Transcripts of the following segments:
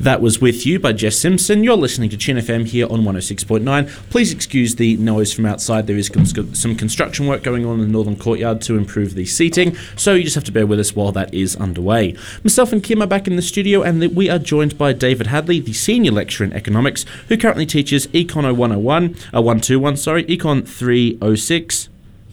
That was With You by Jess Simpson. You're listening to Tune FM here on 106.9. Please excuse the noise from outside. There is some construction work going on in the Northern Courtyard to improve the seating, so you just have to bear with us while that is underway. Myself and Kim are back in the studio, and we are joined by David Hadley, the Senior Lecturer in Economics, who currently teaches Econ 0101, uh, 121, sorry, Econ 306.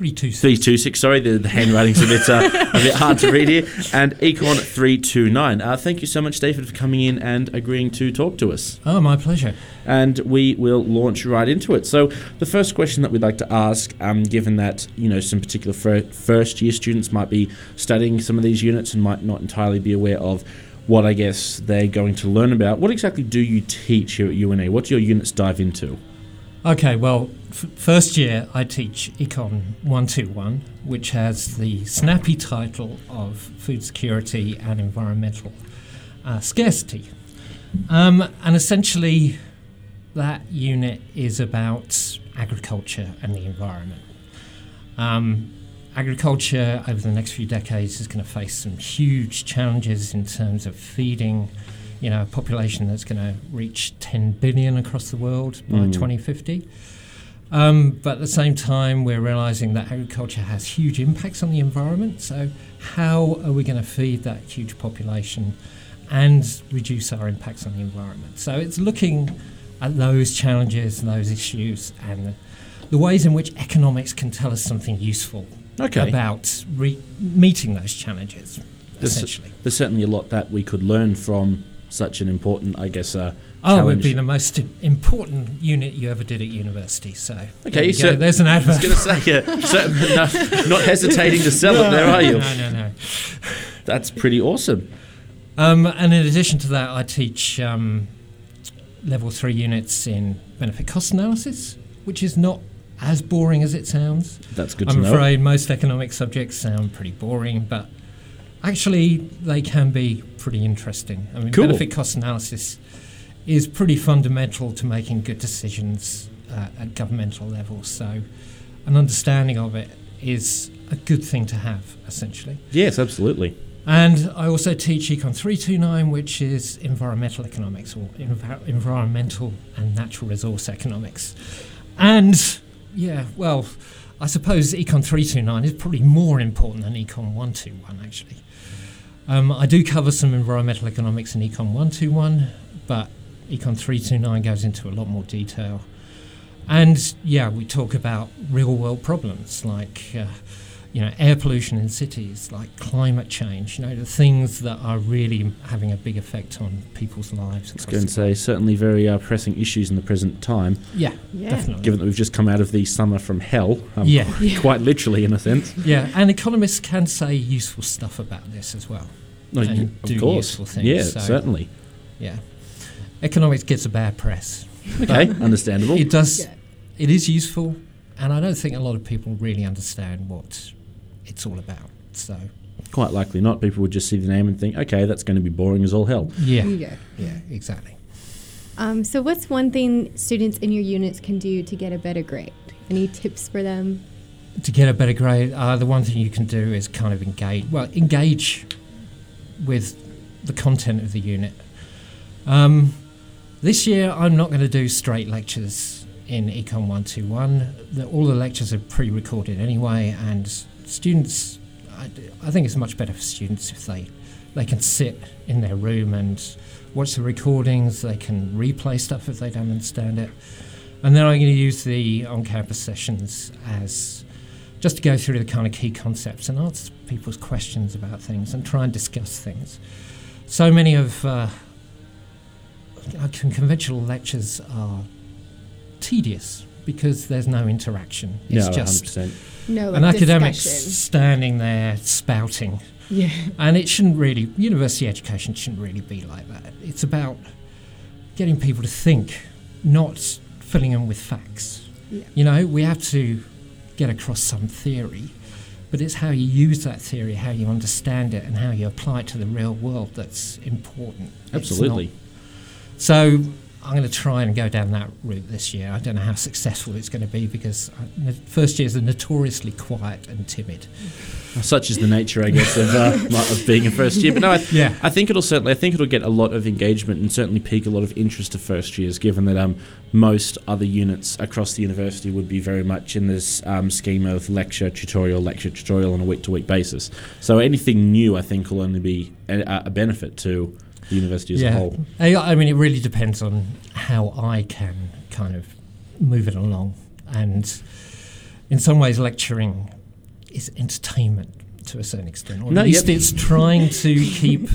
326. 326, sorry, the, the handwriting's a bit, uh, a bit hard to read here. And Econ 329. Uh, thank you so much, David, for coming in and agreeing to talk to us. Oh, my pleasure. And we will launch right into it. So, the first question that we'd like to ask, um, given that, you know, some particular fir- first year students might be studying some of these units and might not entirely be aware of what I guess they're going to learn about, what exactly do you teach here at UNE? What do your units dive into? Okay, well, f- first year I teach Econ 121, which has the snappy title of Food Security and Environmental uh, Scarcity. Um, and essentially, that unit is about agriculture and the environment. Um, agriculture over the next few decades is going to face some huge challenges in terms of feeding you know, a population that's going to reach 10 billion across the world by Mm. 2050. Um, but at the same time, we're realizing that agriculture has huge impacts on the environment. So, how are we going to feed that huge population and reduce our impacts on the environment? So, it's looking at those challenges and those issues and the, the ways in which economics can tell us something useful Okay. about re- meeting those challenges, There's- essentially. There's certainly a lot that we could learn from such an important, I guess, uh, Oh, it would be the most important unit you ever did at university. So Okay, so- there's an advert. I was going to say, yeah, so, no, not hesitating to sell it there, are you? No, no, no. That's pretty awesome. Um, and in addition to that, I teach um, level three units in benefit cost analysis, which is not as boring as it sounds. That's good I'm to know. afraid most economic subjects sound pretty boring, but actually they can be pretty interesting. I mean, Cool. benefit cost analysis is pretty fundamental to making good decisions uh, at governmental level. So, an understanding of it is a good thing to have, essentially. Yes, absolutely. And I also teach Econ 329, which is environmental economics or envi- environmental and natural resource economics. And yeah, well, I suppose Econ 329 is probably more important than Econ 121, actually. Um, I do cover some environmental economics in Econ 121, but Econ 329 goes into a lot more detail. And yeah, we talk about real world problems like. Uh, you know, air pollution in cities, like climate change, you know, the things that are really having a big effect on people's lives. I was going to say, certainly very uh, pressing issues in the present time, Yeah, Yeah. definitely. given that we've just come out of the summer from hell, um, Yeah. quite literally in a sense. yeah, and economists can say useful stuff about this as well. No, And you- do of course. useful things, Yeah, so- certainly. Yeah. Economics gets a bad press. Okay, understandable. It does, Yeah. it is useful, and I don't think a lot of people really understand what it's all about. So, Quite likely not. People would just see the name and think, okay, that's going to be boring as all hell. yeah, Yeah. yeah, exactly. Um, so, what's one thing students in your units can do to get a better grade? Any tips for them? to get a better grade, uh, the one thing you can do is kind of engage. Well, engage with the content of the unit. Um, this year, I'm not going to do straight lectures in Econ 121. The, all the lectures are pre-recorded anyway, and students. I, I think it's much better for students if they they can sit in their room and watch the recordings. They can replay stuff if they don't understand it. And then I'm going to use the on-campus sessions as just to go through the kind of key concepts and answer people's questions about things and try and discuss things. So many of uh, conventional lectures are tedious because there's no interaction. It's yeah, just 100%. No, an academic discussion. standing there spouting. Yeah. And it shouldn't really, university education shouldn't really be like that. It's about getting people to think, not filling them with facts. Yeah. You know, we have to get across some theory, but it's how you use that theory, how you understand it, and how you apply it to the real world that's important. Absolutely. not- So, I'm going to try and go down that route this year. I don't know how successful it's going to be because uh, the first years are notoriously quiet and timid. Such is the nature, I guess, of, uh, of being a first year. But no, I, Yeah. I think it'll certainly. I think it'll get a lot of engagement and certainly pique a lot of interest to first years, given that um, most other units across the university would be very much in this um, scheme of lecture, tutorial, lecture, tutorial on a week-to-week basis. So anything new, I think, will only be a, a benefit to the university as a whole. I, I mean, it really depends on how I can kind of move it along. And in some ways, lecturing is entertainment to a certain extent. Or No, at least yep. it's trying to keep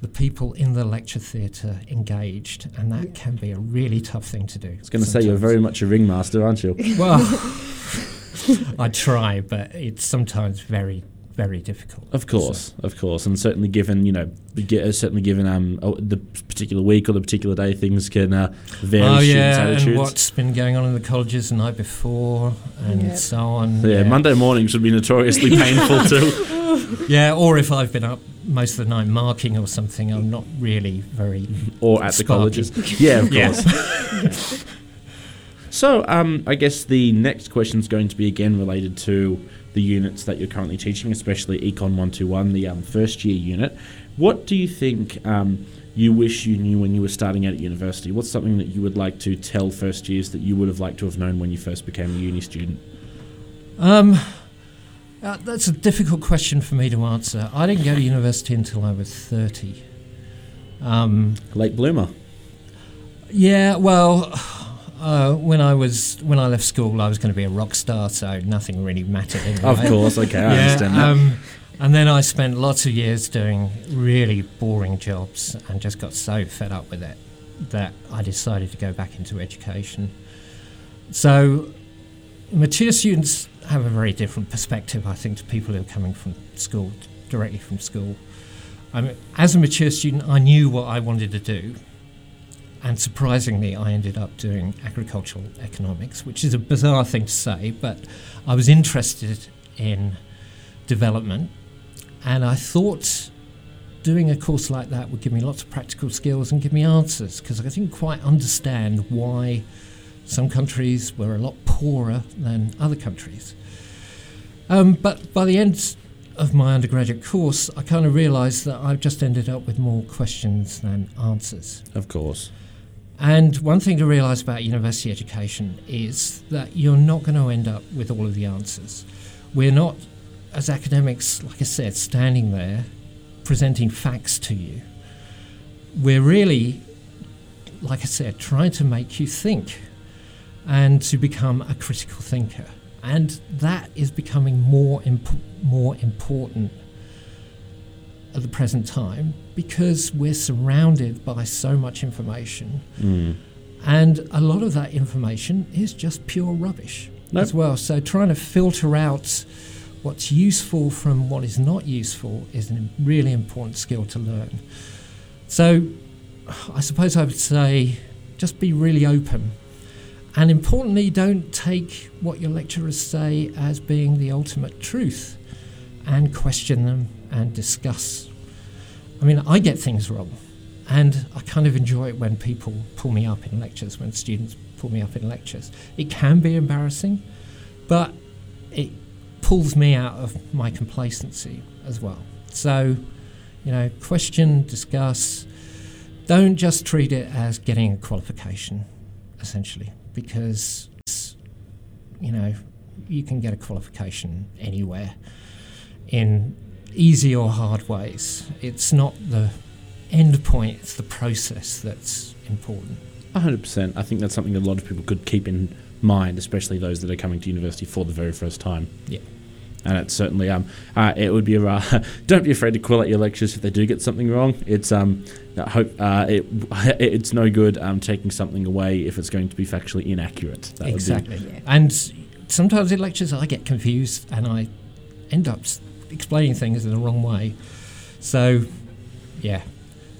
the people in the lecture theatre engaged. And that can be a really tough thing to do. I was going to say you're very much a ringmaster, aren't you? Well, I try, but it's sometimes very, very difficult. Of course, of course, and certainly given you know, be- gi- uh, certainly given um oh, the particular week or the particular day, things can uh, vary. oh yeah, attitudes. and what's been going on in the colleges the night before, and Yep. so on. Yeah, Monday mornings would be notoriously painful too, Yeah, or if I've been up most of the night marking or something, I'm not really very. or at the colleges. Yeah, of Yeah. course. so, um, I guess the next question is going to be again related to the units that you're currently teaching, especially Econ One Two One, the um, first year unit. What do you think um, you wish you knew when you were starting out at university? What's something that you would like to tell first years that you would have liked to have known when you first became a uni student? Um, uh, that's a difficult question for me to answer. I didn't go to university until I was thirty. Um, Late bloomer. yeah, well, uh, when I was when I left school, I was going to be a rock star, so nothing really mattered. Anyway. Of course, okay, I understand that. Um, and then I spent lots of years doing really boring jobs and just got so fed up with it that I decided to go back into education. So, mature students have a very different perspective, I think, to people who are coming from school, directly from school. I mean, as a mature student, I knew what I wanted to do. And surprisingly, I ended up doing agricultural economics, which is a bizarre thing to say, but I was interested in development. And I thought doing a course like that would give me lots of practical skills and give me answers because I didn't quite understand why some countries were a lot poorer than other countries. Um, but by the end of my undergraduate course, I kind of realised that I've just ended up with more questions than answers. Of course. And one thing to realise about university education is that you're not going to end up with all of the answers. We're not, as academics, like I said, standing there presenting facts to you. We're really, like I said, trying to make you think and to become a critical thinker. And that is becoming more, imp- more important at the present time because we're surrounded by so much information. Mm. And a lot of that information is just pure rubbish Nope. as well. So trying to filter out what's useful from what is not useful is a really important skill to learn. So I suppose I would say just be really open. And importantly, don't take what your lecturers say as being the ultimate truth and question them and discuss. I mean, I get things wrong. And I kind of enjoy it when people pull me up in lectures, when students pull me up in lectures. It can be embarrassing, but it pulls me out of my complacency as well. So, you know, question, discuss. Don't just treat it as getting a qualification, essentially, because, you know, you can get a qualification anywhere in easy or hard ways. It's not the end point, it's the process that's important. 100%. I think that's something that a lot of people could keep in mind, especially those that are coming to university for the very first time. Yeah. And it's certainly um, uh, it would be a uh, don't be afraid to call out your lectures if they do get something wrong. It's um, I hope uh, it it's no good um, taking something away if it's going to be factually inaccurate. That would be- exactly. Yeah. And sometimes in lectures I get confused and I end up s- explaining things in the wrong way. So, yeah,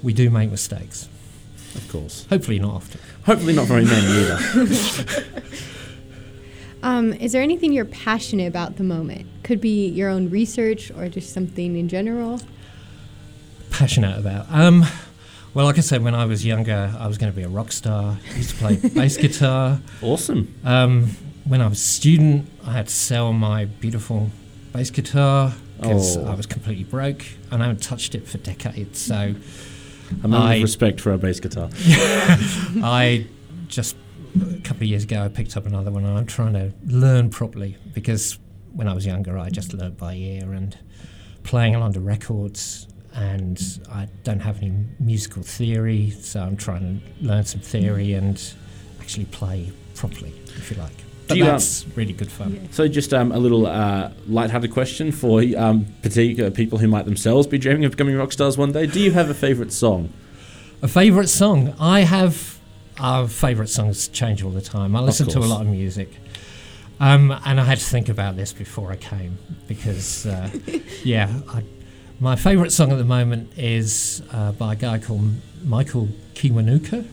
we do make mistakes. of course. Hopefully not often. Hopefully not very many either. Um, is there anything you're passionate about at the moment? Could be your own research or just something in general. Passionate about. Um, Well, like I said, when I was younger, I was going to be a rock star. I used to play bass guitar. Awesome. Um, when I was a student, I had to sell my beautiful bass guitar because Oh. I was completely broke and I haven't touched it for decades. So A I- of respect for our bass guitar. I just a couple of years ago I picked up another one and I'm trying to learn properly because when I was younger I just learned by ear and playing along to records and I don't have any musical theory so I'm trying to learn some theory and actually play properly if you like. But you, um, that's really good fun. So, just um, a little uh, light-hearted question for um, particular people who might themselves be dreaming of becoming rock stars one day. Do you have a favourite song? A favourite song? I have. Our favourite songs change all the time. I listen to a lot of music. Um, and I had to think about this before I came because, uh, yeah, I, my favourite song at the moment is uh, by a guy called Michael Kiwanuka.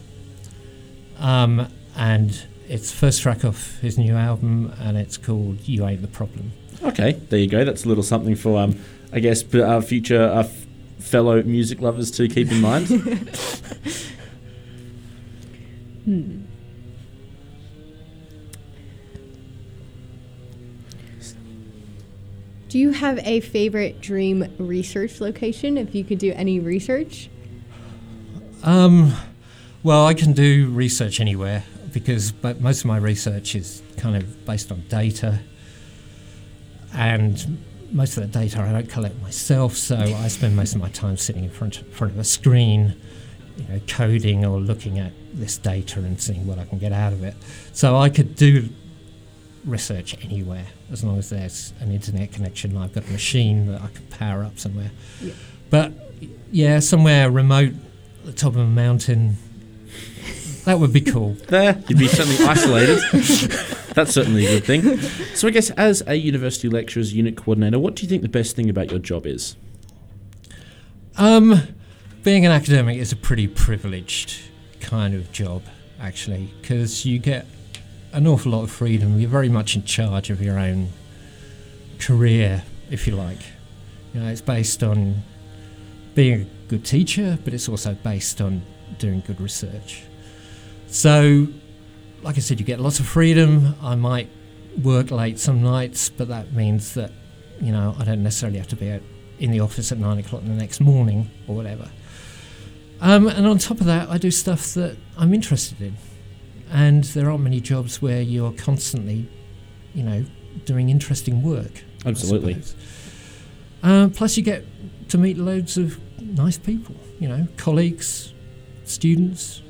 Um, and it's the first track off his new album and it's called You Ain't the Problem. Okay, there you go. That's a little something for, um, I guess, p- uh, future uh, f- fellow music lovers to keep in mind. Hmm. Do you have a favorite dream research location if you could do any research? Um, well, I can do research anywhere because most of my research is kind of based on data, and most of that data I don't collect myself, so I spend most of my time sitting in front front of a screen, you know, coding or looking at this data and seeing what I can get out of it. So I could do research anywhere as long as there's an internet connection. and I've got a machine that I can power up somewhere. Yeah. But yeah, somewhere remote, at the top of a mountain. That would be cool. there, you'd be certainly isolated. That's certainly a good thing. So, I guess, as a university lecturer, as unit coordinator, what do you think the best thing about your job is? Um, being an academic is a pretty privileged kind of job, actually, because you get an awful lot of freedom. You're very much in charge of your own career, if you like. You know, it's based on being a good teacher, but it's also based on doing good research. So, like I said, you get lots of freedom. I might work late some nights, but that means that, you know, I don't necessarily have to be out in the office at nine o'clock in the next morning or whatever. Um, and on top of that, I do stuff that I'm interested in. And there aren't many jobs where you're constantly, you know, doing interesting work. Absolutely. Uh, plus, you get to meet loads of nice people, you know, colleagues, students.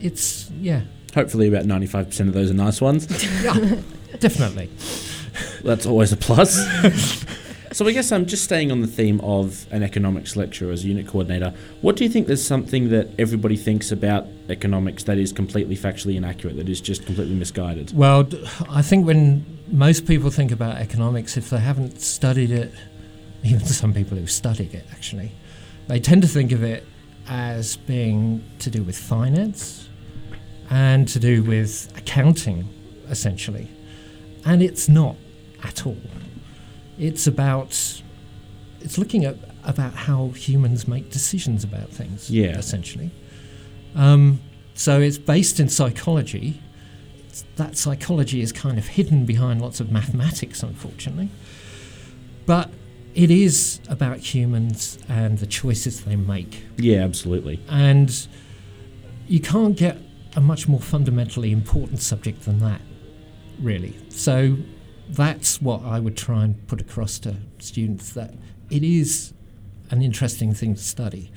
It's, yeah, Hopefully, about 95% of those are nice ones. yeah, definitely. That's always a plus. so I guess I'm just staying on the theme of an economics lecturer as a unit coordinator. What do you think there's something that everybody thinks about economics that is completely factually inaccurate, that is just completely misguided? Well, I think when most people think about economics, if they haven't studied it, even some people who've studied it actually, they tend to think of it as being to do with finance and to do with accounting, essentially. And it's not at all. It's about it's looking at about how humans make decisions about things. Yeah. essentially. Um, so it's based in psychology. It's- that psychology is kind of hidden behind lots of mathematics, unfortunately. But it is about humans and the choices they make. Yeah, absolutely. And you can't get a much more fundamentally important subject than that, really. So that's what I would try and put across to students that it is an interesting thing to study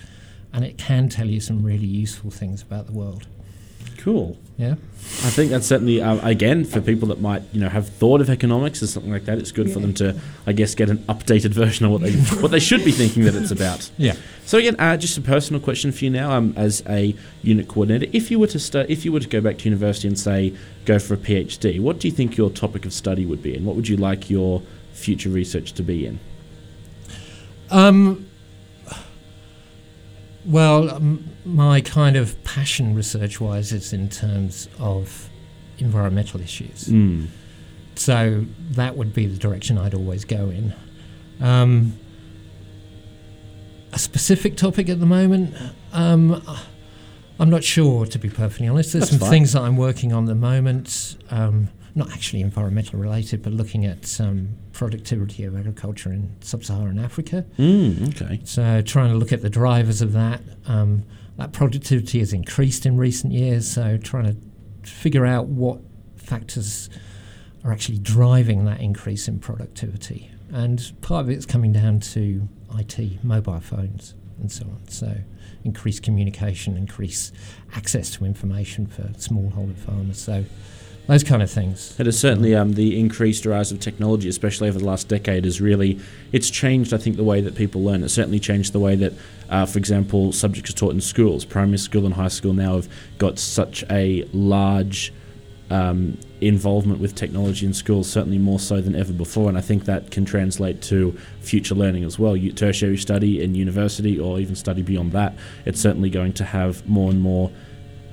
and it can tell you some really useful things about the world. Cool. Yeah? I think that's certainly uh, again for people that might you know have thought of economics or something like that. It's good for them to, I guess, get an updated version of what they what they should be thinking that it's about. Yeah. So again, uh, just a personal question for you now, um, as a unit coordinator. If you were to stu- if you were to go back to university and say go for a PhD, what do you think your topic of study would be, and what would you like your future research to be in? Um, well, um, my kind of passion research wise is in terms of environmental issues. Mm. So that would be the direction I'd always go in. Um, a specific topic at the moment. Um, I'm not sure, to be perfectly honest. There's That's some fine. things that I'm working on at the moment, um, not actually environmental related, but looking at um, productivity of agriculture in sub-Saharan Africa. Mm, okay. So trying to look at the drivers of that. Um, that productivity has increased in recent years, so trying to figure out what factors are actually driving that increase in productivity. And part of it's coming down to IT, mobile phones, and so on. So increased communication, increased access to information for smallholder farmers. So those kind of things. It is certainly um, the increased rise of technology, especially over the last decade, has really it's changed. I think the way that people learn. It certainly changed the way that, uh, for example, subjects are taught in schools. Primary school and high school now have got such a large um, involvement with technology in schools, certainly more so than ever before. And I think that can translate to future learning as well. You, tertiary study in university or even study beyond that, it's certainly going to have more and more,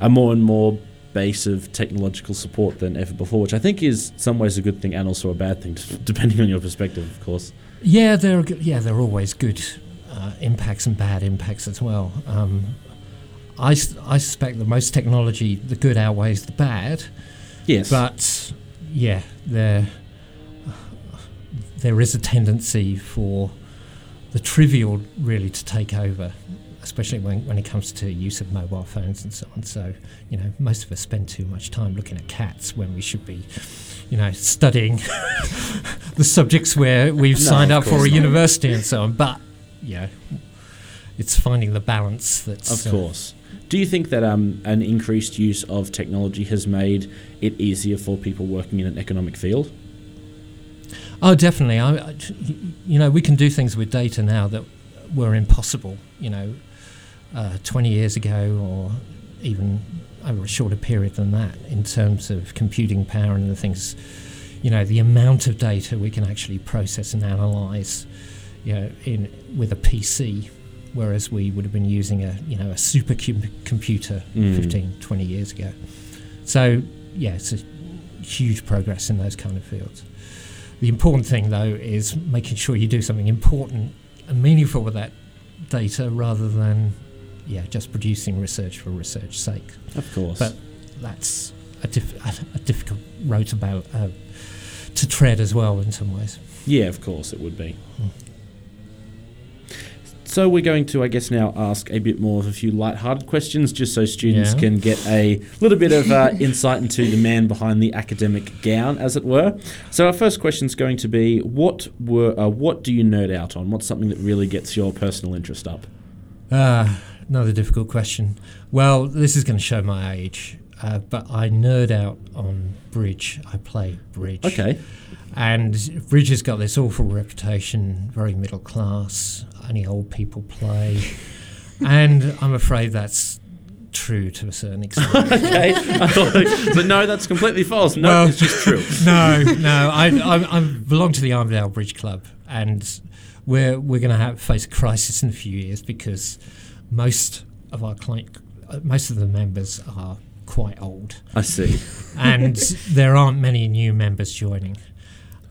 a more and more base of technological support than ever before, which I think is some ways a good thing and also a bad thing, depending on your perspective, of course. Yeah, there are, yeah, there are always good uh, impacts and bad impacts as well. Um, I, I suspect that most technology, the good outweighs the bad, Yes. but yeah, there there is a tendency for the trivial really to take over, especially when, when it comes to use of mobile phones and so on. So, you know, most of us spend too much time looking at cats when we should be, you know, studying the subjects where we've No, signed up for course a not. university and so on. But, yeah, it's finding the balance that's. Of uh, course. Do you think that um, an increased use of technology has made it easier for people working in an economic field? Oh, definitely. I, I- you know, we can do things with data now that were impossible. You know, uh, 20 years ago, or even over a shorter period than that, in terms of computing power and the things. You know, the amount of data we can actually process and analyze. You know, in with a PC, whereas we would have been using a you know a supercomputer Mm. 15, 20 years ago. So yeah, it's a huge progress in those kind of fields. The important thing, though, is making sure you do something important and meaningful with that data rather than, yeah, just producing research for research's sake. Of course. But that's a, diff- a, difficult road to, uh, to tread as well in some ways. yeah, of course, it would be. Mm. So we're going to, I guess, now ask a bit more of a few light-hearted questions, just so students Yeah. can get a little bit of uh, insight into the man behind the academic gown, as it were. So our first question is going to be: What were, uh, what do you nerd out on? What's something that really gets your personal interest up? Uh, another difficult question. Well, this is going to show my age, uh, but I nerd out on bridge. I play bridge. Okay. And Bridge has got this awful reputation, very middle class, only old people play. and I'm afraid that's true to a certain extent. okay. Thought, but no, that's completely false. No, Well- it's just true. no, no, I, I, I belong to the Armidale Bridge Club, and we're, we're going to have face a crisis in a few years because most of our client, uh, most of the members are quite old, I see. and there aren't many new members joining.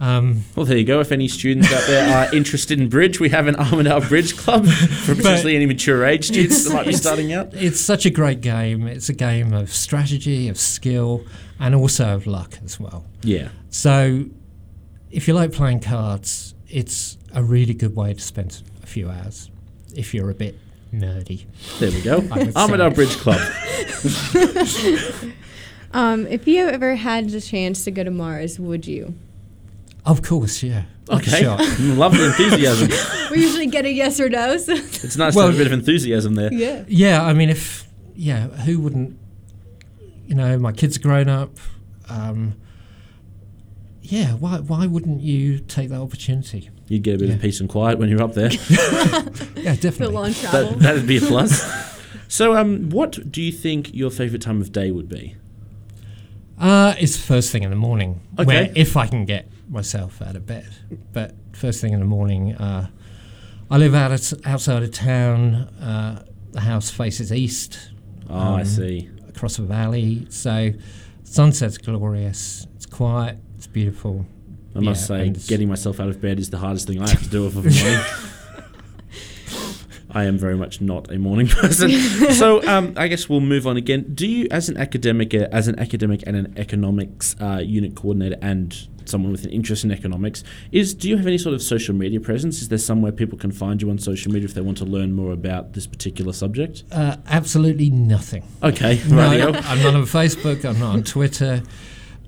Um, Well, there you go. If any students out there are interested in bridge, we have an Armidale Bridge Club for potentially any mature age students that might be starting out. It's such a great game. It's a game of strategy, of skill, and also of luck as well. Yeah. So, if you like playing cards, it's a really good way to spend a few hours if you're a bit nerdy. There we go. I would Armidale say. Bridge Club. Um, if you ever had the chance to go to Mars, would you? Of course, yeah. Okay. shot. Love the enthusiasm. we usually get a yes or no. So It's nice Well- to have a bit of enthusiasm there. yeah. Yeah, I mean, if yeah, who wouldn't? You know, my kids are grown up. Um, yeah, why why wouldn't you take that opportunity? You'd get a bit Yeah. of peace and quiet when you're up there. Yeah, For definitely. long travel. that, that'd be a plus. So, um, what do you think your favourite time of day would be? Uh, it's first thing in the morning. Okay. Where if I can get myself out of bed. But first thing in the morning, uh, I live out of, outside of town. Uh, the house faces east. Oh, I Um, see. Across a valley. So sunset's glorious. It's quiet. It's beautiful. I must yeah, say, getting myself out of bed is the hardest thing I have to do of a morning. I am very much not a morning person. so um, I guess we'll move on again. Do you, as an academic, uh, as an academic and an economics uh, unit coordinator, and someone with an interest in economics, is do you have any sort of social media presence? Is there somewhere people can find you on social media if they want to learn more about this particular subject? Uh, absolutely nothing. Okay, No. I'm not on Facebook. I'm not on Twitter.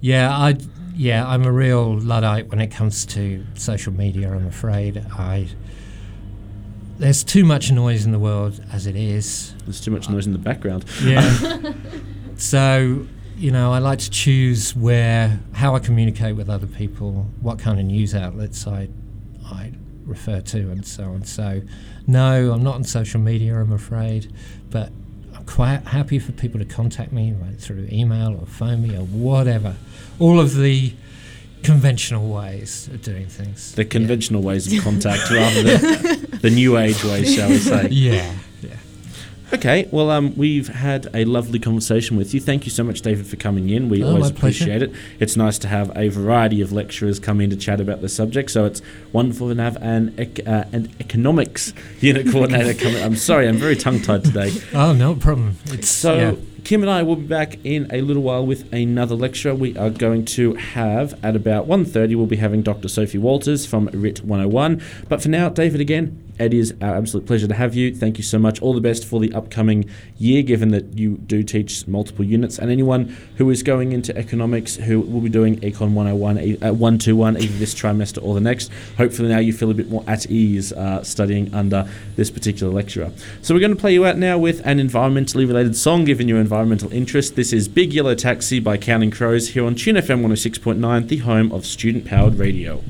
Yeah, I yeah, I'm a real luddite when it comes to social media. I'm afraid I there's too much noise in the world as it is. There's too much noise in the background. Yeah. so you know, I like to choose where how I communicate with other people, what kind of news outlets I I refer to, and so on. So, no, I'm not on social media. I'm afraid, but I'm quite happy for people to contact me like through email or phone me or whatever. All of the conventional ways of doing things. The conventional ways of contact rather than the new age ways, shall we say. Yeah. Okay, well, um, we've had a lovely conversation with you. Thank you so much, David, for coming in. We Oh, always appreciate it. It's nice to have a variety of lecturers come in to chat about the subject, so it's wonderful to have an, ec- uh, an economics unit coordinator coming. I'm sorry, I'm very tongue tied today. Oh, no problem. It's So, yeah. Kim and I will be back in a little while with another lecture. We are going to have at about 1.30, we'll be having Dr. Sophie Walters from RIT 101. But for now, David, again, it is our absolute pleasure to have you. Thank you so much. All the best for the upcoming year, given that you do teach multiple units. And anyone who is going into economics who will be doing Econ 101, e- uh, 121, either this trimester or the next, hopefully now you feel a bit more at ease uh, studying under this particular lecturer. So we're going to play you out now with an environmentally related song, given your environmental interest. This is Big Yellow Taxi by Counting Crows here on Tune FM 106.9, the home of student powered radio.